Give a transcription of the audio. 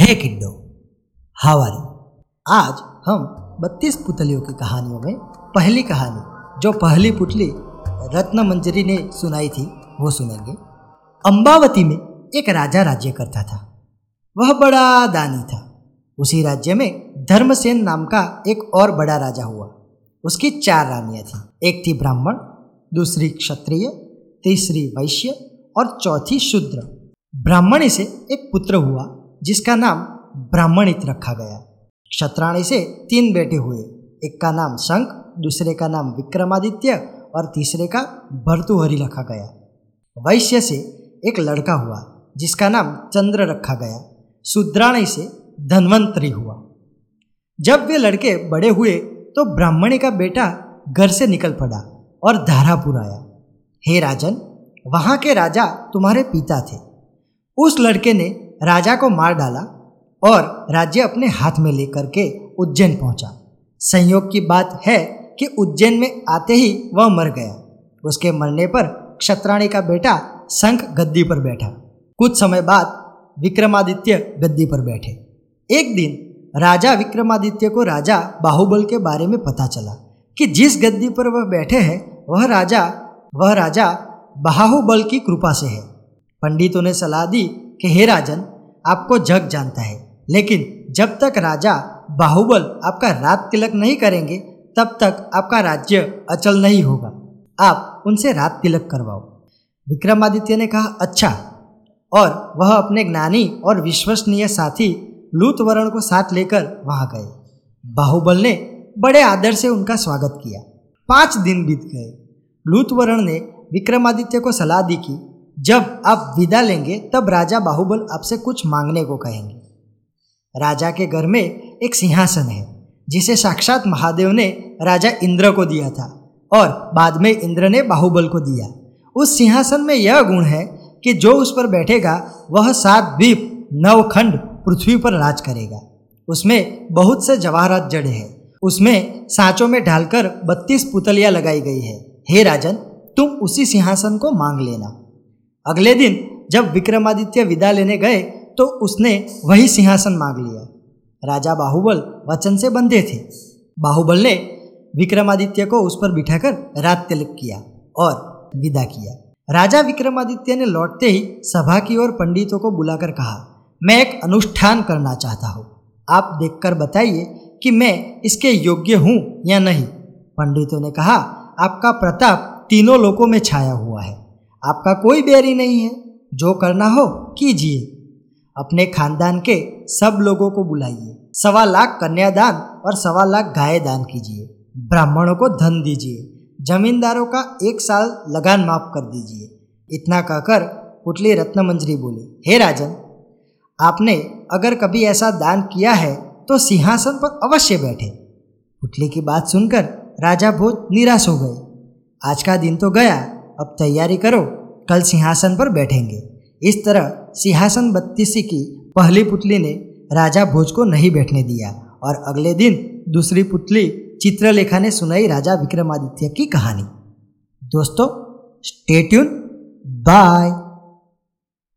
हे किड्डो हावारी आज हम बत्तीस पुतलियों की कहानियों में पहली कहानी, जो पहली पुतली रत्न मंजरी ने सुनाई थी, वो सुनेंगे। अम्बावती में एक राजा राज्य करता था। वह बड़ा दानी था। उसी राज्य में धर्मसेन नाम का एक और बड़ा राजा हुआ। उसकी चार रानियाँ थीं। एक थी ब्राह्मण, दूसरी क्षत्रिय, तीसरी वैश्य और चौथी शूद्र। ब्राह्मणी से एक पुत्र हुआ जिसका नाम ब्राह्मणित रखा गया। क्षत्राणी से तीन बेटे हुए। एक का नाम शंख, दूसरे का नाम विक्रमादित्य और तीसरे का भर्तुहरि रखा गया। वैश्य से एक लड़का हुआ, जिसका नाम चंद्र रखा गया। शूद्राणी से धन्वंतरी हुआ। जब वे लड़के बड़े हुए तो ब्राह्मणी का बेटा घर से निकल पड़ा और धारापुर आया। हे राजन, वहाँ के राजा तुम्हारे पिता थे। उस लड़के ने राजा को मार डाला और राज्य अपने हाथ में लेकर के उज्जैन पहुँचा। संयोग की बात है कि उज्जैन में आते ही वह मर गया। उसके मरने पर क्षत्राणी का बेटा शंख गद्दी पर बैठा। कुछ समय बाद विक्रमादित्य गद्दी पर बैठे। एक दिन राजा विक्रमादित्य को राजा बाहुबल के बारे में पता चला कि जिस गद्दी पर वह बैठे हैं, वह राजा वह राजा बाहुबल की कृपा से है। पंडितों ने सलाह दी कि हे राजन, आपको जग जानता है, लेकिन जब तक राजा बाहुबल आपका रात तिलक नहीं करेंगे, तब तक आपका राज्य अचल नहीं होगा। आप उनसे रात तिलक करवाओ। विक्रमादित्य ने कहा अच्छा। और वह अपने ज्ञानी और विश्वसनीय साथी लूतवरण को साथ लेकर वहाँ गए। बाहुबल ने बड़े आदर से उनका स्वागत किया। पाँच दिन बीत गए। लूतवरण ने विक्रमादित्य को सलाह दी कि जब आप विदा लेंगे, तब राजा बाहुबल आपसे कुछ मांगने को कहेंगे। राजा के घर में एक सिंहासन है, जिसे साक्षात महादेव ने राजा इंद्र को दिया था और बाद में इंद्र ने बाहुबल को दिया। उस सिंहासन में यह गुण है कि जो उस पर बैठेगा, वह सात द्वीप नवखंड पृथ्वी पर राज करेगा। उसमें बहुत से जवाहरात जड़े हैं। उसमें सांचों में ढालकर बत्तीस पुतलियाँ लगाई गई है। हे राजन, तुम उसी सिंहासन को मांग लेना। अगले दिन जब विक्रमादित्य विदा लेने गए तो उसने वही सिंहासन मांग लिया। राजा बाहुबल वचन से बंधे थे। बाहुबल ने विक्रमादित्य को उस पर बिठाकर रात तिलक किया और विदा किया। राजा विक्रमादित्य ने लौटते ही सभा की ओर पंडितों को बुलाकर कहा, मैं एक अनुष्ठान करना चाहता हूँ। आप देखकर बताइए कि मैं इसके योग्य हूँ या नहीं? पंडितों ने कहा, आपका प्रताप तीनों लोकों में छाया हुआ है। आपका कोई बैरी नहीं है। जो करना हो, कीजिए। अपने खानदान के सब लोगों को बुलाइए। सवा लाख कन्यादान और सवा लाख गाय दान कीजिए। ब्राह्मणों को धन दीजिए। जमींदारों का एक साल लगान माफ़ कर दीजिए। इतना कहकर पुतली रत्नमंजरी बोली, हे राजन, आपने अगर कभी ऐसा दान किया है तो सिंहासन पर अवश्य बैठे। पुतली की बात सुनकर राजा भोज निराश हो गए। आज का दिन तो गया। अब तैयारी करो, कल सिंहासन पर बैठेंगे। इस तरह सिंहासन बत्तीसी की पहली पुतली ने राजा भोज को नहीं बैठने दिया और अगले दिन दूसरी पुतली चित्रलेखा ने सुनाई राजा विक्रमादित्य की कहानी। दोस्तों स्टेट्यून बाय